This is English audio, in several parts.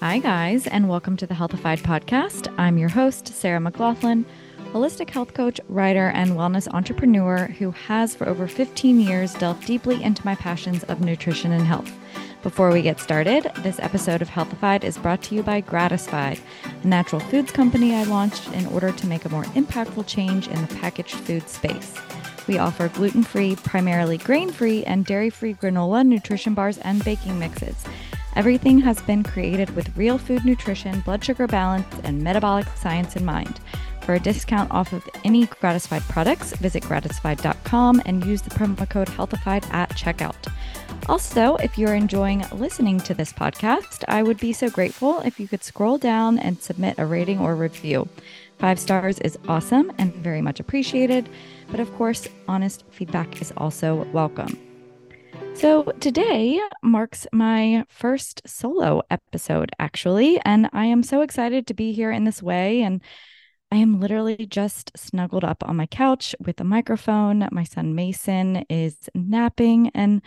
Hi, guys, and welcome to the Healthified podcast. I'm your host, Sarah McLaughlin, holistic health coach, writer, and wellness entrepreneur who has for over 15 years delved deeply into my passions of nutrition and health. Before we get started, this episode of Healthified is brought to you by Gratisfied, a natural foods company I launched in order to make a more impactful change in the packaged food space. We offer gluten free, primarily grain free, and dairy free granola, nutrition bars, and baking mixes. Everything has been created with real food nutrition, blood sugar balance, and metabolic science in mind. For a discount off of any Gratisfied products, visit gratisfied.com and use the promo code HEALTHIFIED at checkout. Also, if you're enjoying listening to this podcast, I would be so grateful if you could scroll down and submit a rating or review. Five stars is awesome and very much appreciated, but of course, honest feedback is also welcome. So, today marks my first solo episode, actually, and I am so excited to be here in this way. And I am literally just snuggled up on my couch with a microphone. My son Mason is napping, and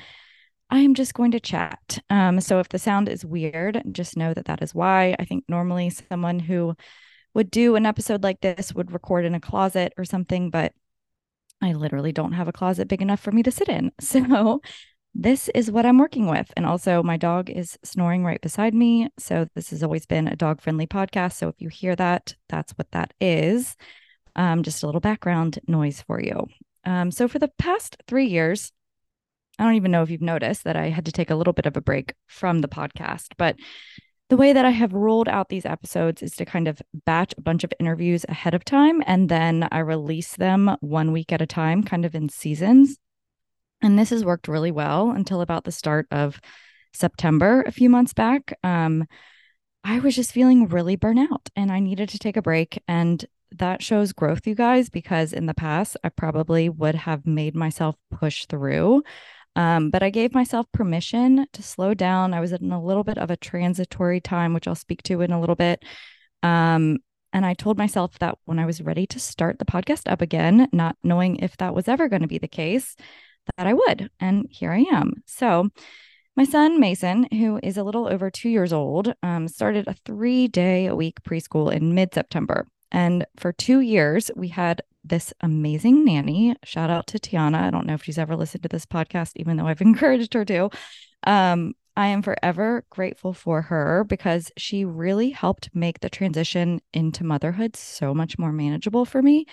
I am just going to chat. Um, so, if the sound is weird, just know that that is why. I think normally someone who would do an episode like this would record in a closet or something, but I literally don't have a closet big enough for me to sit in. So this is what I'm working with. And also, my dog is snoring right beside me. So, this has always been a dog friendly podcast. So, if you hear that, that's what that is. Um, just a little background noise for you. Um, so, for the past three years, I don't even know if you've noticed that I had to take a little bit of a break from the podcast, but the way that I have rolled out these episodes is to kind of batch a bunch of interviews ahead of time and then I release them one week at a time, kind of in seasons. And this has worked really well until about the start of September, a few months back. Um, I was just feeling really burnout and I needed to take a break. And that shows growth, you guys, because in the past, I probably would have made myself push through. Um, but I gave myself permission to slow down. I was in a little bit of a transitory time, which I'll speak to in a little bit. Um, and I told myself that when I was ready to start the podcast up again, not knowing if that was ever going to be the case, that I would. And here I am. So, my son Mason, who is a little over two years old, um, started a three day a week preschool in mid September. And for two years, we had this amazing nanny. Shout out to Tiana. I don't know if she's ever listened to this podcast, even though I've encouraged her to. Um, I am forever grateful for her because she really helped make the transition into motherhood so much more manageable for me.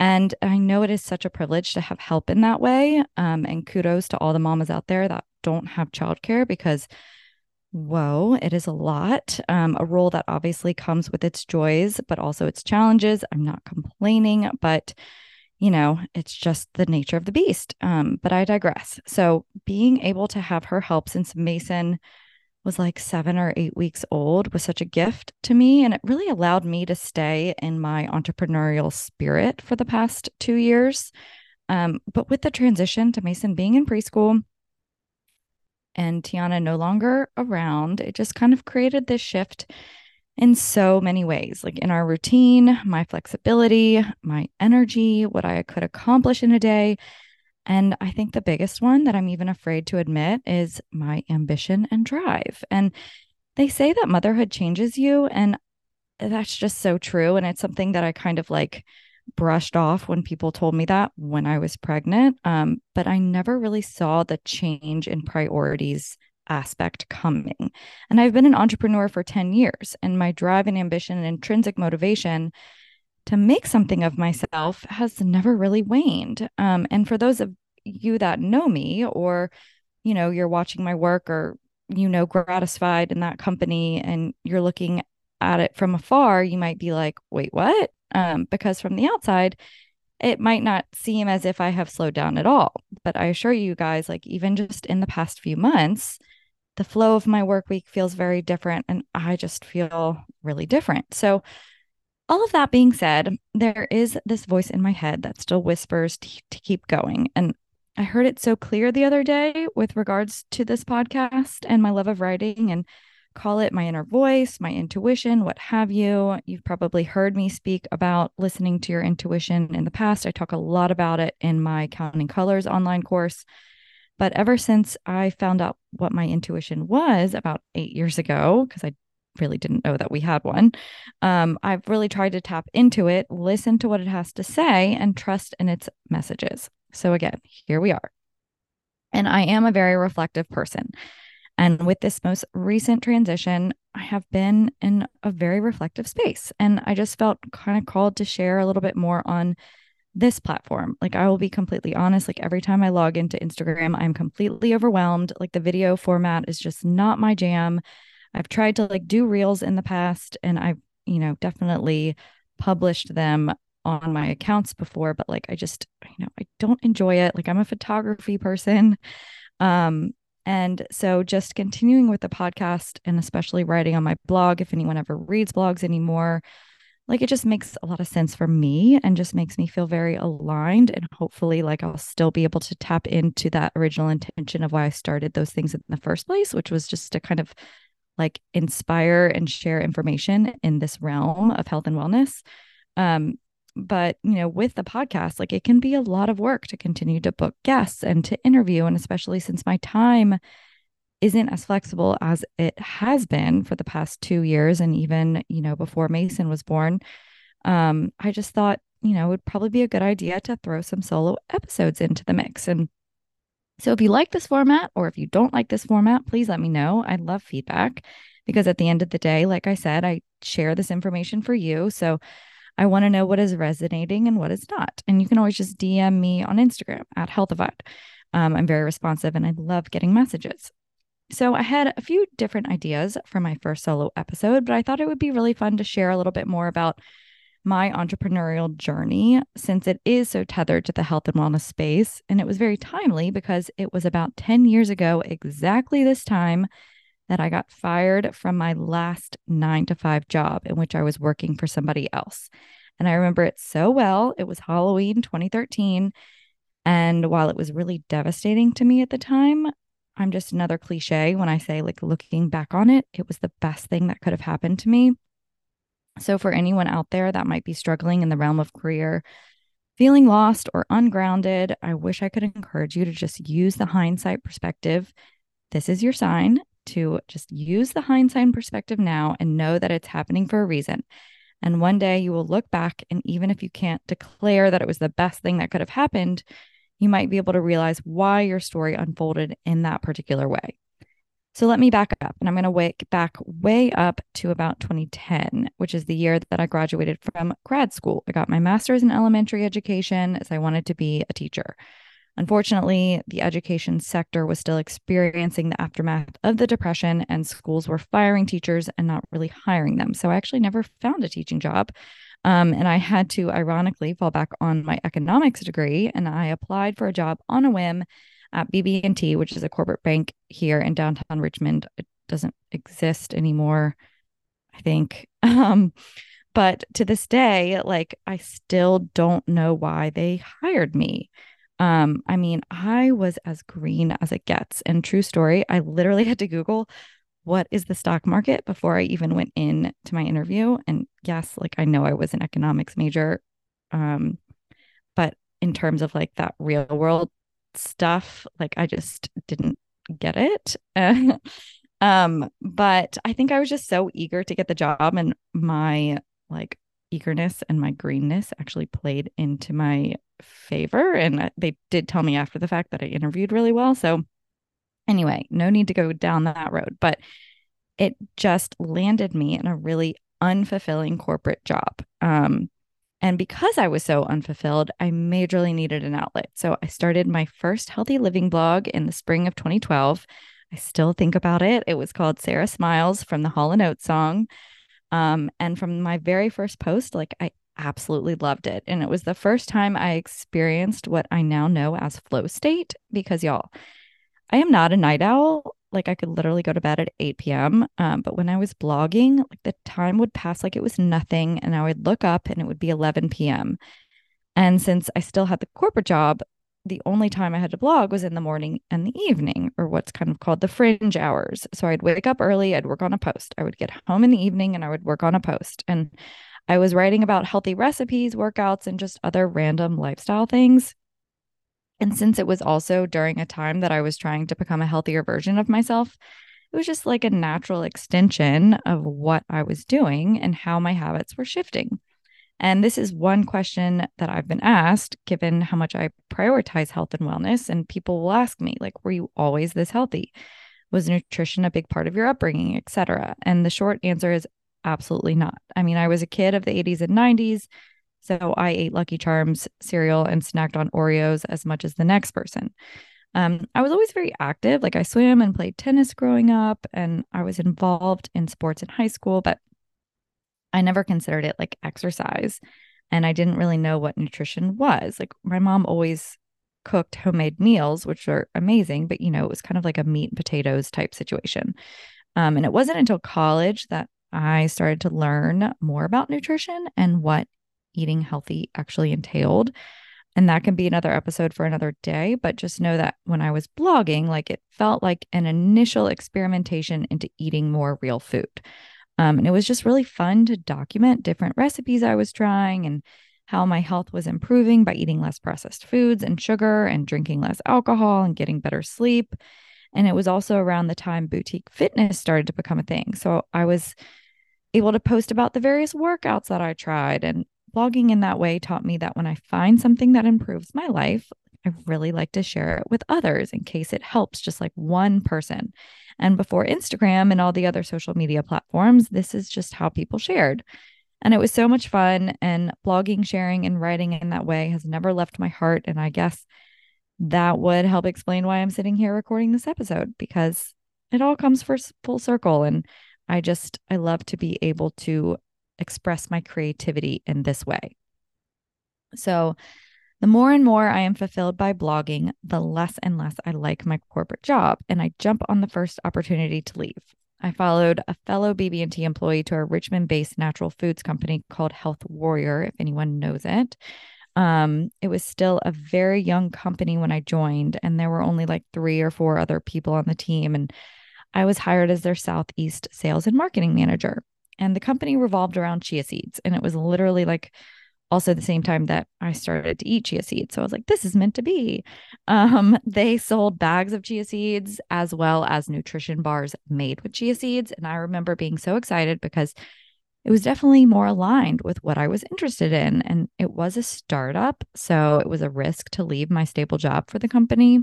And I know it is such a privilege to have help in that way. Um, and kudos to all the mamas out there that don't have childcare because, whoa, it is a lot. Um, a role that obviously comes with its joys, but also its challenges. I'm not complaining, but you know, it's just the nature of the beast. Um, but I digress. So being able to have her help since Mason was like seven or eight weeks old was such a gift to me. And it really allowed me to stay in my entrepreneurial spirit for the past two years. Um, but with the transition to Mason being in preschool and Tiana no longer around, it just kind of created this shift in so many ways, like in our routine, my flexibility, my energy, what I could accomplish in a day. And I think the biggest one that I'm even afraid to admit is my ambition and drive. And they say that motherhood changes you. And that's just so true. And it's something that I kind of like brushed off when people told me that when I was pregnant. Um, but I never really saw the change in priorities aspect coming. And I've been an entrepreneur for 10 years, and my drive and ambition and intrinsic motivation to make something of myself has never really waned. Um, and for those of you that know me, or you know, you're watching my work, or you know, Gratisfied in that company, and you're looking at it from afar, you might be like, "Wait, what?" Um, because from the outside, it might not seem as if I have slowed down at all. But I assure you guys, like even just in the past few months, the flow of my work week feels very different, and I just feel really different. So all of that being said, there is this voice in my head that still whispers to, to keep going. And I heard it so clear the other day with regards to this podcast and my love of writing and call it my inner voice, my intuition, what have you. You've probably heard me speak about listening to your intuition in the past. I talk a lot about it in my Counting Colors online course. But ever since I found out what my intuition was about eight years ago, because I really didn't know that we had one. Um, I've really tried to tap into it, listen to what it has to say, and trust in its messages. So, again, here we are. And I am a very reflective person. And with this most recent transition, I have been in a very reflective space. And I just felt kind of called to share a little bit more on this platform. Like, I will be completely honest. Like, every time I log into Instagram, I'm completely overwhelmed. Like, the video format is just not my jam. I've tried to like do reels in the past and I've, you know, definitely published them on my accounts before, but like I just, you know, I don't enjoy it. Like I'm a photography person. Um, and so just continuing with the podcast and especially writing on my blog, if anyone ever reads blogs anymore, like it just makes a lot of sense for me and just makes me feel very aligned. And hopefully, like I'll still be able to tap into that original intention of why I started those things in the first place, which was just to kind of like inspire and share information in this realm of health and wellness. Um, but you know with the podcast like it can be a lot of work to continue to book guests and to interview and especially since my time isn't as flexible as it has been for the past 2 years and even you know before Mason was born um i just thought you know it would probably be a good idea to throw some solo episodes into the mix. And so if you like this format or if you don't like this format please let me know. I'd love feedback because at the end of the day like i said i share this information for you. So I want to know what is resonating and what is not. And you can always just DM me on Instagram at Healthified. Um, I'm very responsive and I love getting messages. So I had a few different ideas for my first solo episode, but I thought it would be really fun to share a little bit more about my entrepreneurial journey since it is so tethered to the health and wellness space. And it was very timely because it was about 10 years ago, exactly this time, that I got fired from my last nine to five job in which I was working for somebody else. And I remember it so well. It was Halloween 2013. And while it was really devastating to me at the time, I'm just another cliche when I say, like, looking back on it, it was the best thing that could have happened to me. So, for anyone out there that might be struggling in the realm of career, feeling lost or ungrounded, I wish I could encourage you to just use the hindsight perspective. This is your sign to just use the hindsight perspective now and know that it's happening for a reason. And one day you will look back, and even if you can't declare that it was the best thing that could have happened, you might be able to realize why your story unfolded in that particular way. So let me back up, and I'm going to wake back way up to about 2010, which is the year that I graduated from grad school. I got my master's in elementary education as I wanted to be a teacher. Unfortunately, the education sector was still experiencing the aftermath of the Depression, and schools were firing teachers and not really hiring them. So I actually never found a teaching job. Um, and I had to ironically fall back on my economics degree, and I applied for a job on a whim at BB&T, which is a corporate bank here in downtown Richmond. It doesn't exist anymore, I think. Um, but to this day, like I still don't know why they hired me. Um, I mean, I was as green as it gets. And true story, I literally had to Google what is the stock market before I even went in to my interview. And yes, like I know I was an economics major. Um, but in terms of like that real world stuff, like I just didn't get it. um, but I think I was just so eager to get the job and my like eagerness and my greenness actually played into my favor. And they did tell me after the fact that I interviewed really well. So, anyway, no need to go down that road, but it just landed me in a really unfulfilling corporate job. Um, and because I was so unfulfilled, I majorly needed an outlet. So I started my first healthy living blog in the spring of 2012. I still think about it. It was called Sarah Smiles from the Hall and Oates song. Um, and from my very first post, like I absolutely loved it. And it was the first time I experienced what I now know as flow state because y'all, I am not a night owl. Like I could literally go to bed at 8 p.m. Um, but when I was blogging, like the time would pass like it was nothing. And I would look up and it would be 11 p.m. And since I still had the corporate job, the only time I had to blog was in the morning and the evening, or what's kind of called the fringe hours. So I'd wake up early, I'd work on a post. I would get home in the evening and I would work on a post. And I was writing about healthy recipes, workouts, and just other random lifestyle things. And since it was also during a time that I was trying to become a healthier version of myself, it was just like a natural extension of what I was doing and how my habits were shifting. And this is one question that I've been asked, given how much I prioritize health and wellness. And people will ask me, like, were you always this healthy? Was nutrition a big part of your upbringing, et cetera? And the short answer is absolutely not. I mean, I was a kid of the 80s and 90s. So I ate Lucky Charms cereal and snacked on Oreos as much as the next person. Um, I was always very active. Like I swam and played tennis growing up, and I was involved in sports in high school, but I never considered it like exercise. And I didn't really know what nutrition was. Like my mom always cooked homemade meals, which are amazing, but you know, it was kind of like a meat and potatoes type situation. Um, and it wasn't until college that I started to learn more about nutrition and what eating healthy actually entailed. And that can be another episode for another day. But just know that when I was blogging, like it felt like an initial experimentation into eating more real food. Um, and it was just really fun to document different recipes I was trying and how my health was improving by eating less processed foods and sugar and drinking less alcohol and getting better sleep. And it was also around the time boutique fitness started to become a thing. So I was able to post about the various workouts that I tried. And blogging in that way taught me that when I find something that improves my life, I really like to share it with others in case it helps just like one person. And before Instagram and all the other social media platforms, this is just how people shared. And it was so much fun. And blogging, sharing, and writing in that way has never left my heart. And I guess that would help explain why I'm sitting here recording this episode because it all comes for full circle. And I just, I love to be able to express my creativity in this way. So, the more and more I am fulfilled by blogging, the less and less I like my corporate job, and I jump on the first opportunity to leave. I followed a fellow BB&T employee to a Richmond-based natural foods company called Health Warrior, if anyone knows it. Um, it was still a very young company when I joined, and there were only like three or four other people on the team, and I was hired as their Southeast sales and marketing manager. And the company revolved around chia seeds, and it was literally like also the same time that I started to eat chia seeds. So I was like, this is meant to be. Um, they sold bags of chia seeds as well as nutrition bars made with chia seeds. And I remember being so excited because it was definitely more aligned with what I was interested in. And it was a startup. So it was a risk to leave my stable job for the company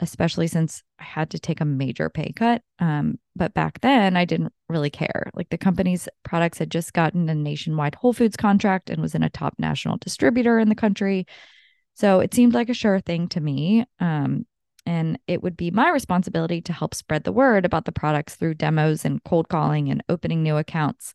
especially since I had to take a major pay cut. Um, but back then, I didn't really care. Like the company's products had just gotten a nationwide Whole Foods contract and was in a top national distributor in the country. So it seemed like a sure thing to me. Um, and it would be my responsibility to help spread the word about the products through demos and cold calling and opening new accounts.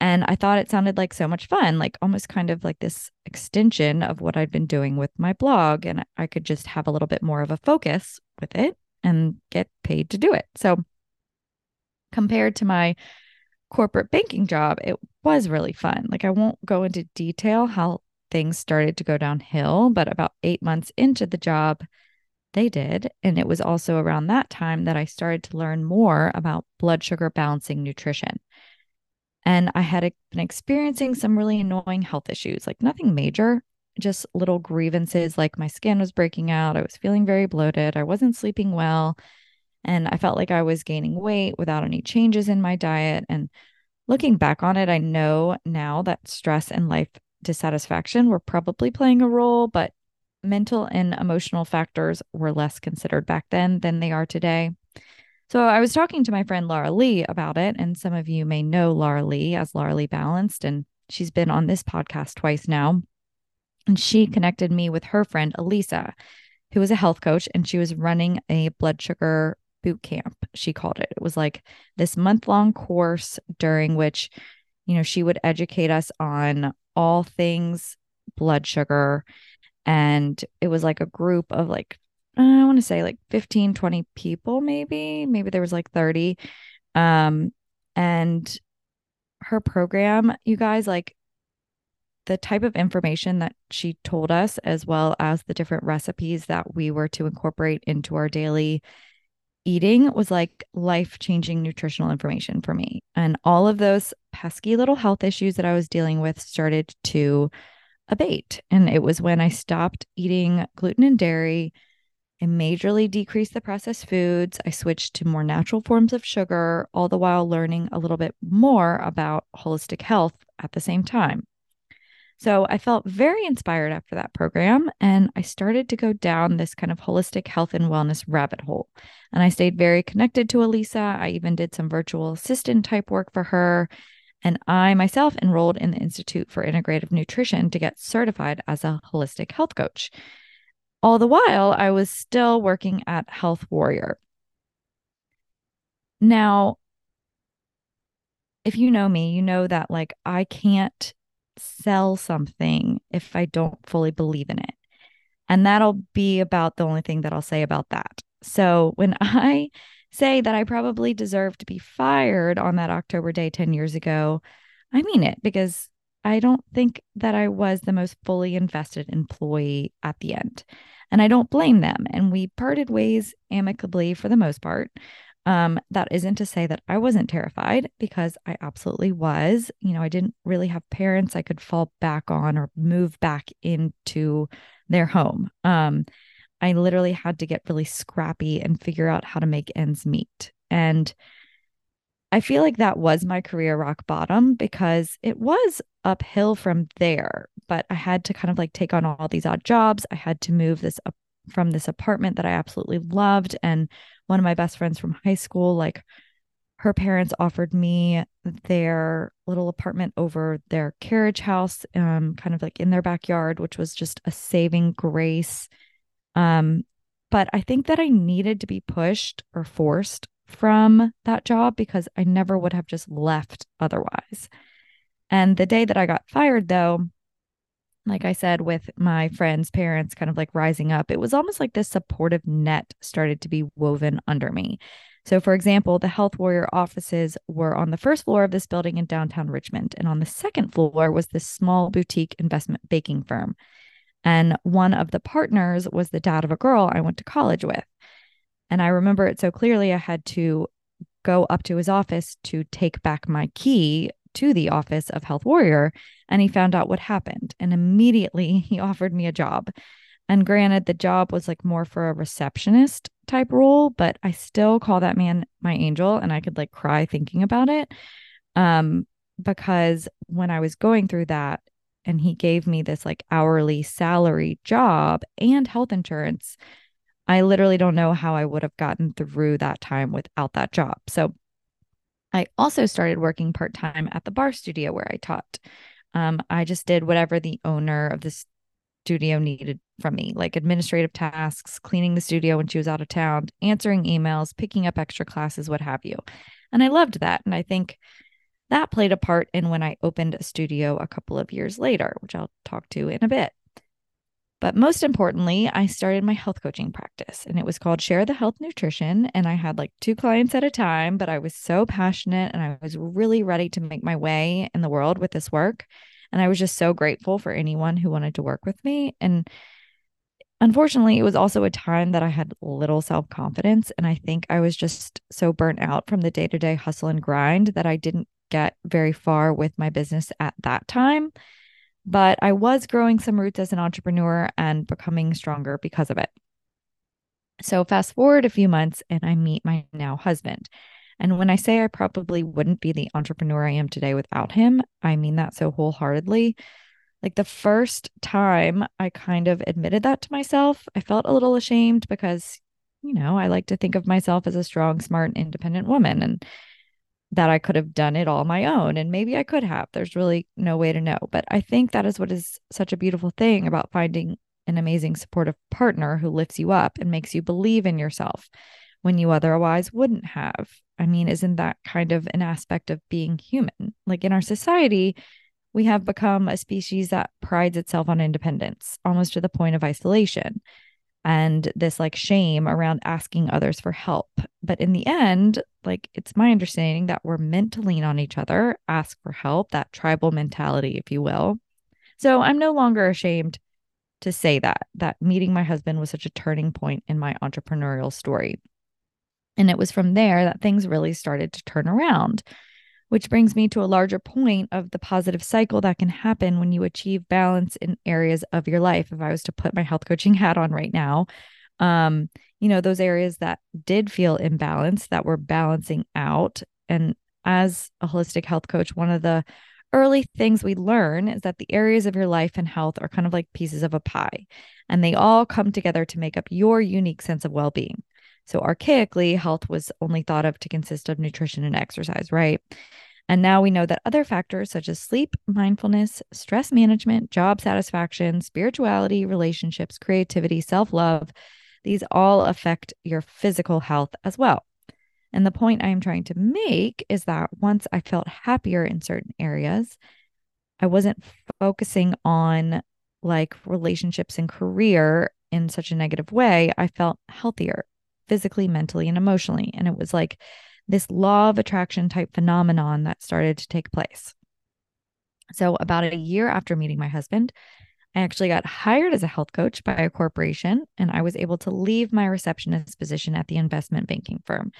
And I thought it sounded like so much fun, like almost kind of like this extension of what I'd been doing with my blog. And I could just have a little bit more of a focus with it and get paid to do it. So, compared to my corporate banking job, it was really fun. Like, I won't go into detail how things started to go downhill, but about eight months into the job, they did. And it was also around that time that I started to learn more about blood sugar balancing nutrition. And I had been experiencing some really annoying health issues, like nothing major, just little grievances like my skin was breaking out. I was feeling very bloated. I wasn't sleeping well. And I felt like I was gaining weight without any changes in my diet. And looking back on it, I know now that stress and life dissatisfaction were probably playing a role, but mental and emotional factors were less considered back then than they are today. So I was talking to my friend Laura Lee about it, and some of you may know Laura Lee as Laura Lee Balanced, and she's been on this podcast twice now. And she connected me with her friend Elisa, who was a health coach, and she was running a blood sugar boot camp. She called it. It was like this month long course during which, you know, she would educate us on all things blood sugar. And it was like a group of like I want to say like 15, 20 people, maybe. Maybe there was like 30. Um, and her program, you guys, like the type of information that she told us, as well as the different recipes that we were to incorporate into our daily eating, was like life changing nutritional information for me. And all of those pesky little health issues that I was dealing with started to abate. And it was when I stopped eating gluten and dairy I majorly decreased the processed foods. I switched to more natural forms of sugar, all the while learning a little bit more about holistic health at the same time. So I felt very inspired after that program, and I started to go down this kind of holistic health and wellness rabbit hole. And I stayed very connected to Elisa. I even did some virtual assistant type work for her. And I myself enrolled in the Institute for Integrative Nutrition to get certified as a holistic health coach. All the while, I was still working at Health Warrior. Now, if you know me, you know that like I can't sell something if I don't fully believe in it. And that'll be about the only thing that I'll say about that. So when I say that I probably deserve to be fired on that October day 10 years ago, I mean it because I don't think that I was the most fully invested employee at the end. And I don't blame them. And we parted ways amicably for the most part. Um, that isn't to say that I wasn't terrified because I absolutely was. You know, I didn't really have parents I could fall back on or move back into their home. Um, I literally had to get really scrappy and figure out how to make ends meet. And I feel like that was my career rock bottom because it was uphill from there. But I had to kind of like take on all these odd jobs. I had to move this up from this apartment that I absolutely loved and one of my best friends from high school, like her parents offered me their little apartment over their carriage house, um, kind of like in their backyard, which was just a saving grace. Um, but I think that I needed to be pushed or forced from that job because I never would have just left otherwise. And the day that I got fired, though, like I said, with my friends' parents kind of like rising up, it was almost like this supportive net started to be woven under me. So, for example, the Health Warrior offices were on the first floor of this building in downtown Richmond. And on the second floor was this small boutique investment baking firm. And one of the partners was the dad of a girl I went to college with. And I remember it so clearly, I had to go up to his office to take back my key to the office of Health Warrior and he found out what happened. And immediately he offered me a job. And granted, the job was like more for a receptionist type role, but I still call that man my angel and I could like cry thinking about it. Um, because when I was going through that and he gave me this like hourly salary job and health insurance, I literally don't know how I would have gotten through that time without that job. So I also started working part time at the barre studio where I taught. Um, I just did whatever the owner of the studio needed from me, like administrative tasks, cleaning the studio when she was out of town, answering emails, picking up extra classes, what have you. And I loved that. And I think that played a part in when I opened a studio a couple of years later, which I'll talk to in a bit. But most importantly, I started my health coaching practice and it was called Share the Health Nutrition. And I had like two clients at a time, but I was so passionate and I was really ready to make my way in the world with this work. And I was just so grateful for anyone who wanted to work with me. And unfortunately, it was also a time that I had little self confidence. And I think I was just so burnt out from the day to day hustle and grind that I didn't get very far with my business at that time but I was growing some roots as an entrepreneur and becoming stronger because of it. So, fast forward a few months, and I meet my now husband. And when I say I probably wouldn't be the entrepreneur I am today without him, I mean that so wholeheartedly. Like the first time I kind of admitted that to myself, I felt a little ashamed because, you know, I like to think of myself as a strong, smart, independent woman. And that I could have done it all my own. And maybe I could have. There's really no way to know. But I think that is what is such a beautiful thing about finding an amazing supportive partner who lifts you up and makes you believe in yourself when you otherwise wouldn't have. I mean, isn't that kind of an aspect of being human? Like in our society, we have become a species that prides itself on independence, almost to the point of isolation and this like shame around asking others for help. But in the end, like it's my understanding that we're meant to lean on each other, ask for help, that tribal mentality, if you will. So I'm no longer ashamed to say that, that meeting my husband was such a turning point in my entrepreneurial story. And it was from there that things really started to turn around. Which brings me to a larger point of the positive cycle that can happen when you achieve balance in areas of your life. If I was to put my health coaching hat on right now, Um, you know, those areas that did feel imbalanced that were balancing out. And as a holistic health coach, one of the early things we learn is that the areas of your life and health are kind of like pieces of a pie, and they all come together to make up your unique sense of well being. So, archaically, health was only thought of to consist of nutrition and exercise, right? And now we know that other factors such as sleep, mindfulness, stress management, job satisfaction, spirituality, relationships, creativity, self love, these all affect your physical health as well. And the point I am trying to make is that once I felt happier in certain areas, I wasn't focusing on like relationships and career in such a negative way. I felt healthier physically, mentally, and emotionally. And it was like this law of attraction type phenomenon that started to take place. So, about a year after meeting my husband, I actually got hired as a health coach by a corporation, and I was able to leave my receptionist position at the investment banking firm.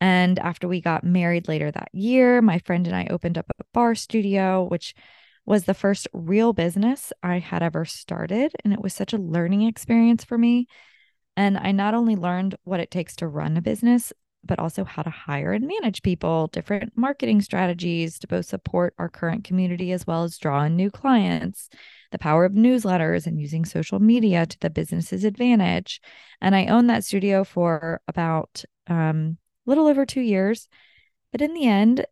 And after we got married later that year, my friend and I opened up a barre studio, which was the first real business I had ever started. And it was such a learning experience for me. And I not only learned what it takes to run a business, but also how to hire and manage people, different marketing strategies to both support our current community as well as draw in new clients, the power of newsletters and using social media to the business's advantage. And I owned that studio for about um, a little over two years. But in the end,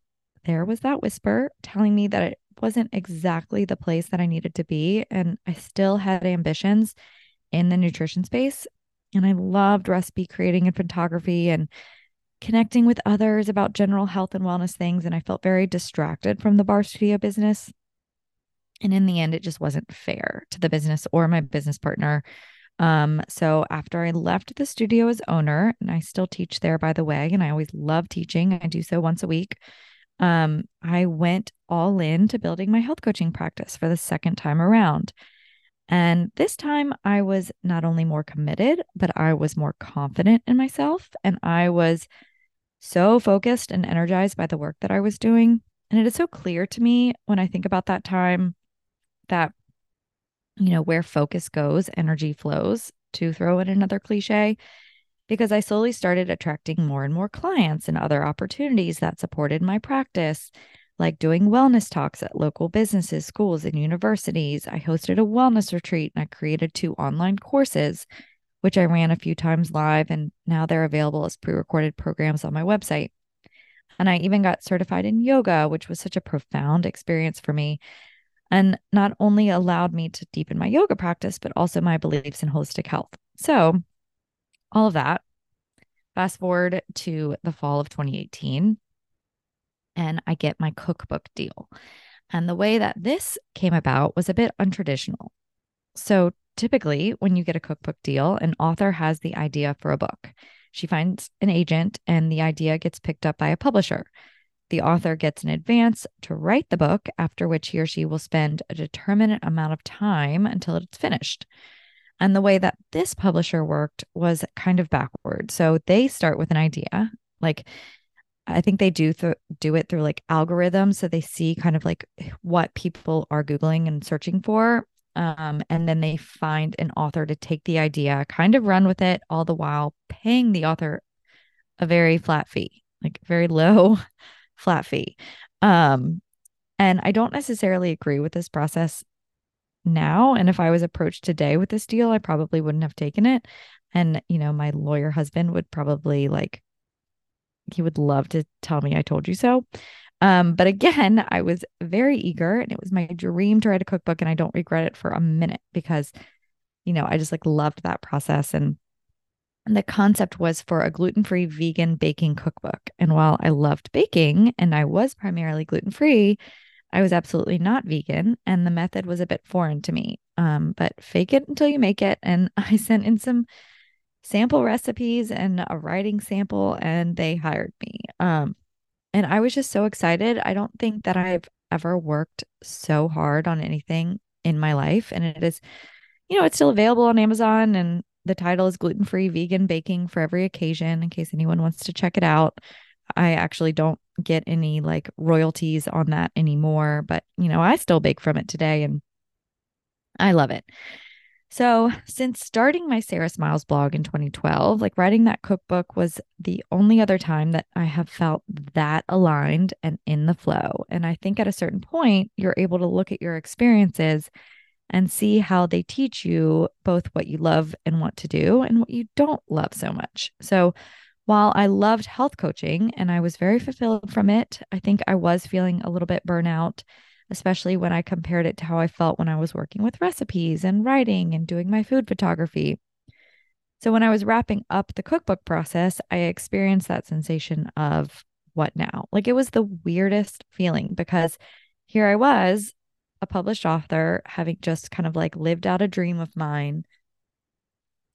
there was that whisper telling me that it wasn't exactly the place that I needed to be. And I still had ambitions in the nutrition space. And I loved recipe creating and photography and connecting with others about general health and wellness things. And I felt very distracted from the barre studio business. And in the end, it just wasn't fair to the business or my business partner. Um, so after I left the studio as owner, and I still teach there, by the way, and I always love teaching, I do so once a week. Um, I went all in to building my health coaching practice for the second time around. And this time I was not only more committed, but I was more confident in myself. And I was so focused and energized by the work that I was doing. And it is so clear to me when I think about that time that, you know, where focus goes, energy flows, to throw in another cliche, because I slowly started attracting more and more clients and other opportunities that supported my practice like doing wellness talks at local businesses, schools, and universities. I hosted a wellness retreat and I created two online courses, which I ran a few times live, and now they're available as pre recorded programs on my website. And I even got certified in yoga, which was such a profound experience for me. And not only allowed me to deepen my yoga practice, but also my beliefs in holistic health. So, all of that. Fast forward to the fall of 2018 and I get my cookbook deal. And the way that this came about was a bit untraditional. So typically, when you get a cookbook deal, an author has the idea for a book. She finds an agent, and the idea gets picked up by a publisher. The author gets an advance to write the book, after which he or she will spend a determinate amount of time until it's finished. And the way that this publisher worked was kind of backward. So they start with an idea, like I think they do th- do it through like algorithms, so they see kind of like what people are googling and searching for, um, and then they find an author to take the idea, kind of run with it, all the while paying the author a very flat fee, like very low flat fee. Um, and I don't necessarily agree with this process now. And if I was approached today with this deal, I probably wouldn't have taken it. And you know, my lawyer husband would probably like he would love to tell me I told you so. Um, but again, I was very eager and it was my dream to write a cookbook and I don't regret it for a minute because, you know, I just like loved that process and and the concept was for a gluten free vegan baking cookbook. And while I loved baking and I was primarily gluten free, I was absolutely not vegan. And the method was a bit foreign to me. Um, but fake it until you make it. And I sent in some sample recipes and a writing sample and they hired me. Um and I was just so excited. I don't think that I've ever worked so hard on anything in my life and it is you know, it's still available on Amazon and the title is gluten-free vegan baking for every occasion in case anyone wants to check it out. I actually don't get any like royalties on that anymore, but you know, I still bake from it today and I love it. So, since starting my Sarah Smiles blog in 2012, like writing that cookbook was the only other time that I have felt that aligned and in the flow. And I think at a certain point, you're able to look at your experiences and see how they teach you both what you love and want to do and what you don't love so much. So, while I loved health coaching and I was very fulfilled from it, I think I was feeling a little bit burnout especially when I compared it to how I felt when I was working with recipes and writing and doing my food photography. So when I was wrapping up the cookbook process, I experienced that sensation of what now? Like it was the weirdest feeling because here I was, a published author, having just kind of like lived out a dream of mine.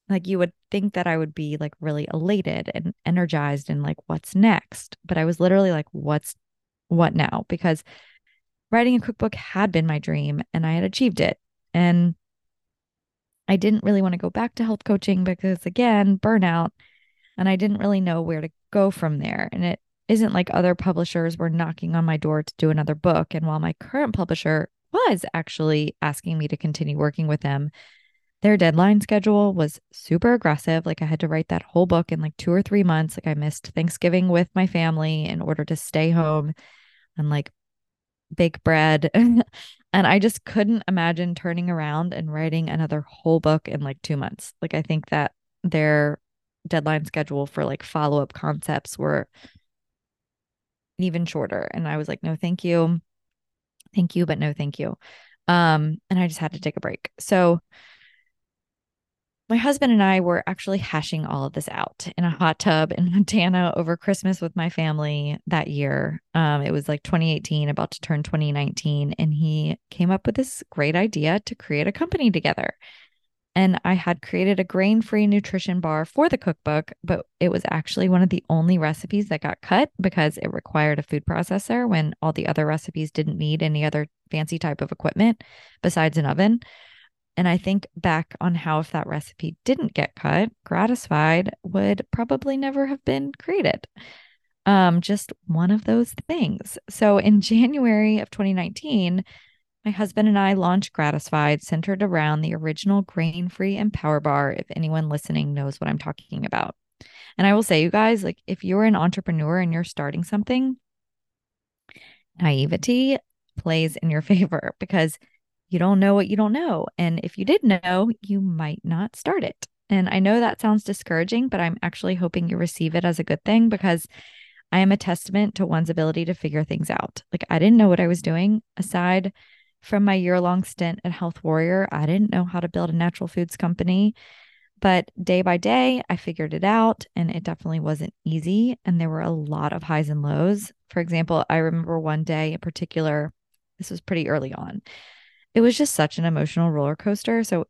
Like you would think that I would be like really elated and energized and like, what's next? But I was literally like, what's what now? Because writing a cookbook had been my dream and I had achieved it. And I didn't really want to go back to health coaching because, again, burnout. And I didn't really know where to go from there. And it isn't like other publishers were knocking on my door to do another book. And while my current publisher was actually asking me to continue working with them, their deadline schedule was super aggressive. Like I had to write that whole book in like two or three months. Like I missed Thanksgiving with my family in order to stay home and like bake bread. and I just couldn't imagine turning around and writing another whole book in like two months. Like, I think that their deadline schedule for like follow up concepts were even shorter. And I was like, no, thank you. Thank you, but no, thank you. Um, and I just had to take a break. So my husband and I were actually hashing all of this out in a hot tub in Montana over Christmas with my family that year. Um, it was like 2018, about to turn 2019. And he came up with this great idea to create a company together. And I had created a grain free nutrition bar for the cookbook, but it was actually one of the only recipes that got cut because it required a food processor when all the other recipes didn't need any other fancy type of equipment besides an oven. And I think back on how if that recipe didn't get cut, Gratisfied would probably never have been created. Um, just one of those things. So in January of 2019, my husband and I launched Gratisfied, centered around the original grain free Empower Bar, if anyone listening knows what I'm talking about. And I will say, you guys, like if you're an entrepreneur and you're starting something, naivety plays in your favor because you don't know what you don't know. And if you did know, you might not start it. And I know that sounds discouraging, but I'm actually hoping you receive it as a good thing because I am a testament to one's ability to figure things out. Like, I didn't know what I was doing aside from my year long stint at Health Warrior. I didn't know how to build a natural foods company. But day by day, I figured it out, and it definitely wasn't easy. And there were a lot of highs and lows. For example, I remember one day in particular, this was pretty early on it was just such an emotional roller coaster. So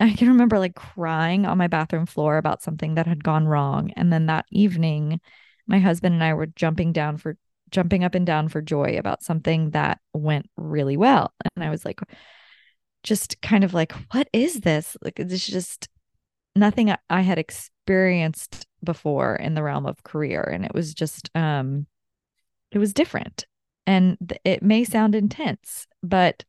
I can remember like crying on my bathroom floor about something that had gone wrong. And then that evening, my husband and I were jumping down for jumping up and down for joy about something that went really well. And I was like, just kind of like, what is this? Like, it's just nothing I had experienced before in the realm of career. And it was just, um, it was different. And it may sound intense, but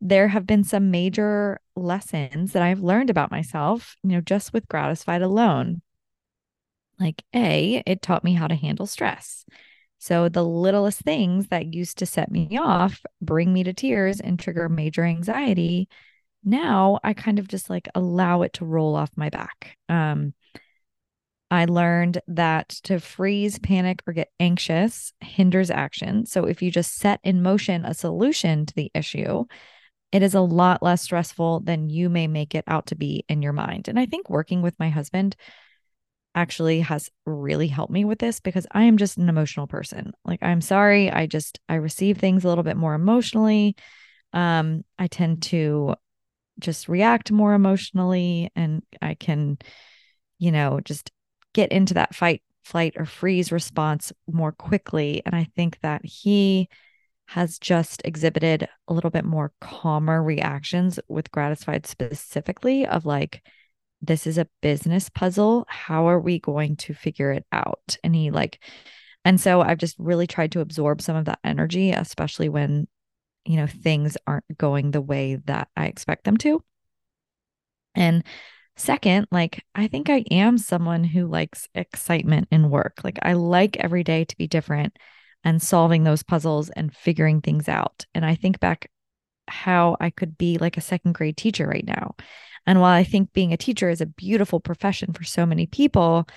there have been some major lessons that I've learned about myself, you know, just with Gratisfied alone. Like, A, it taught me how to handle stress. So the littlest things that used to set me off, bring me to tears, and trigger major anxiety, now I kind of just like allow it to roll off my back. Um, I learned that to freeze, panic, or get anxious hinders action. So if you just set in motion a solution to the issue, it is a lot less stressful than you may make it out to be in your mind. And I think working with my husband actually has really helped me with this because I am just an emotional person. Like I'm sorry, I just I receive things a little bit more emotionally. Um I tend to just react more emotionally and I can you know, just get into that fight, flight or freeze response more quickly and I think that he has just exhibited a little bit more calmer reactions with Gratisfied specifically of like this is a business puzzle. How are we going to figure it out? And he like and so i've just really tried to absorb some of that energy especially when you know things aren't going the way that i expect them to. And second, like I think I am someone who likes excitement in work. Like I like every day to be different and solving those puzzles and figuring things out. And I think back how I could be like a second grade teacher right now. And while I think being a teacher is a beautiful profession for so many people,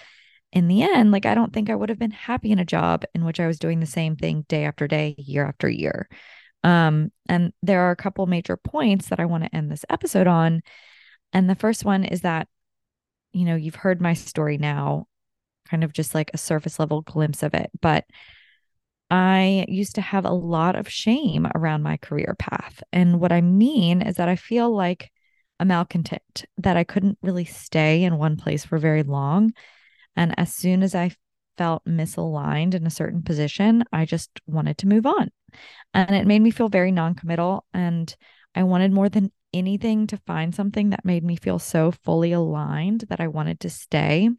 in the end, like I don't think I would have been happy in a job in which I was doing the same thing day after day, year after year. Um, and there are a couple major points that I want to end this episode on. And the first one is that, you know, you've heard my story now, kind of just like a surface level glimpse of it. But I used to have a lot of shame around my career path. And what I mean is that I feel like a malcontent, that I couldn't really stay in one place for very long and as soon as I felt misaligned in a certain position, I just wanted to move on. And it made me feel very non-committal and I wanted more than anything to find something that made me feel so fully aligned that I wanted to stay.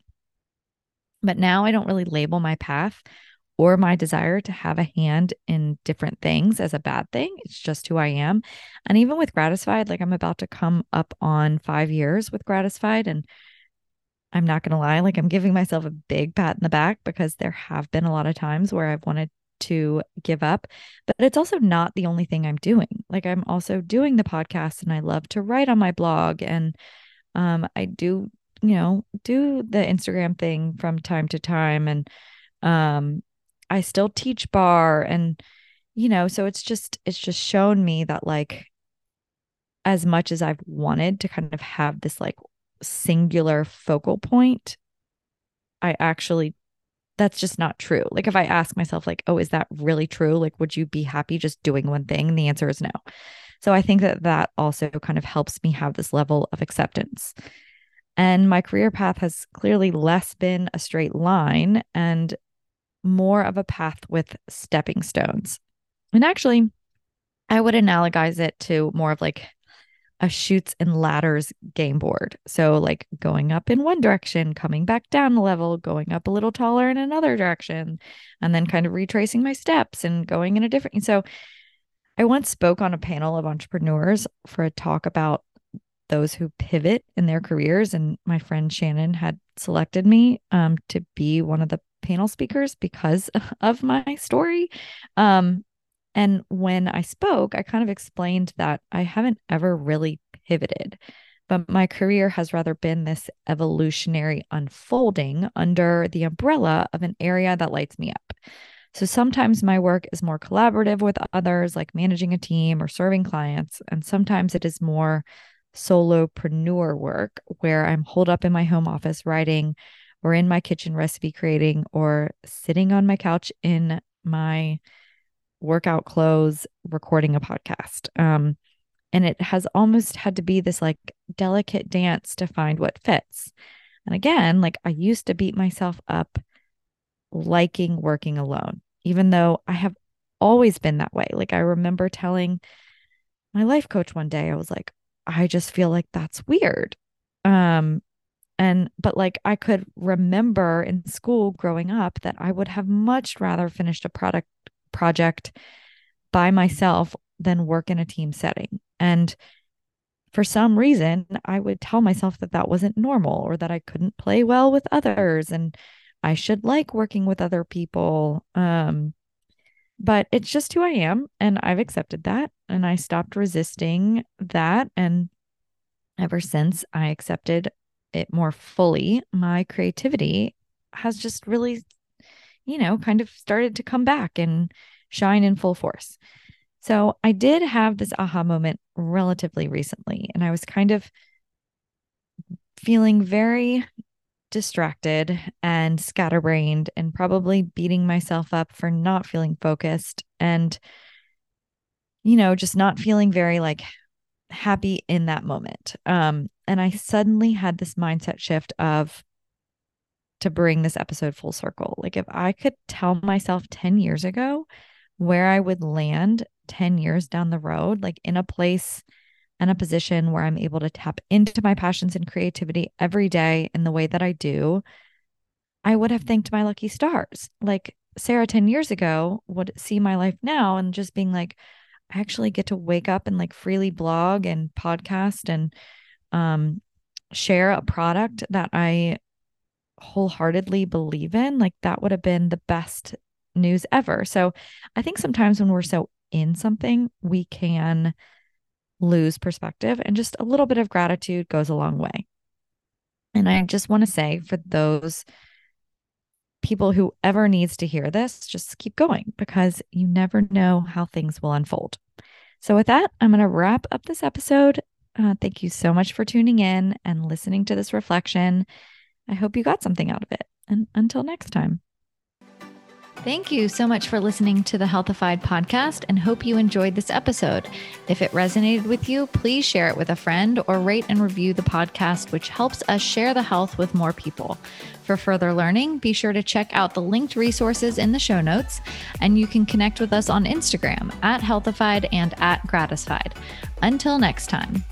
But now I don't really label my path or my desire to have a hand in different things as a bad thing. It's just who I am. And even with Gratisfied, like I'm about to come up on five years with Gratisfied. and I'm not going to lie, like I'm giving myself a big pat in the back because there have been a lot of times where I've wanted to give up, but it's also not the only thing I'm doing. Like I'm also doing the podcast and I love to write on my blog and um I do, you know, do the Instagram thing from time to time and um I still teach barre and you know, so it's just it's just shown me that like as much as I've wanted to kind of have this like singular focal point, I actually that's just not true. Like if I ask myself like, "Oh, is that really true? Like would you be happy just doing one thing?" And the answer is no. So I think that that also kind of helps me have this level of acceptance. And my career path has clearly less been a straight line and more of a path with stepping stones. And actually, I would analogize it to more of like a Chutes and Ladders game board. So, like going up in one direction, coming back down a level, going up a little taller in another direction, and then kind of retracing my steps and going in a different. So, I once spoke on a panel of entrepreneurs for a talk about those who pivot in their careers. And my friend Shannon had selected me um, to be one of the panel speakers because of my story. Um, and when I spoke, I kind of explained that I haven't ever really pivoted, but my career has rather been this evolutionary unfolding under the umbrella of an area that lights me up. So sometimes my work is more collaborative with others, like managing a team or serving clients. And sometimes it is more solopreneur work where I'm holed up in my home office writing or in my kitchen recipe creating or sitting on my couch in my workout clothes, recording a podcast. Um, and it has almost had to be this like delicate dance to find what fits. And again, like I used to beat myself up liking working alone, even though I have always been that way. Like I remember telling my life coach one day, I was like, I just feel like that's weird. Um, and but like I could remember in school growing up that I would have much rather finished a product project by myself than work in a team setting. And for some reason, I would tell myself that that wasn't normal or that I couldn't play well with others and I should like working with other people. Um, but it's just who I am. And I've accepted that. And I stopped resisting that. And ever since I accepted it more fully, my creativity has just really you know, kind of started to come back and shine in full force. So I did have this aha moment relatively recently, and I was kind of feeling very distracted and scatterbrained and probably beating myself up for not feeling focused and you know just not feeling very like happy in that moment um and i suddenly had this mindset shift of to bring this episode full circle. Like if I could tell myself 10 years ago where I would land 10 years down the road, like in a place and a position where I'm able to tap into my passions and creativity every day in the way that I do, I would have thanked my lucky stars. Like Sarah 10 years ago would see my life now and just being like, Actually get to wake up and like freely blog and podcast and um share a product that I wholeheartedly believe in, like that would have been the best news ever. So I think sometimes when we're so in something, we can lose perspective, and just a little bit of gratitude goes a long way. And I just want to say for those people who ever needs to hear this, just keep going because you never know how things will unfold. So with that, I'm going to wrap up this episode. Uh, thank you so much for tuning in and listening to this reflection. I hope you got something out of it. And until next time. Thank you so much for listening to the Healthified podcast and hope you enjoyed this episode. If it resonated with you, please share it with a friend or rate and review the podcast, which helps us share the health with more people. For further learning, be sure to check out the linked resources in the show notes, and you can connect with us on Instagram at Healthified and at Gratisfied. Until next time.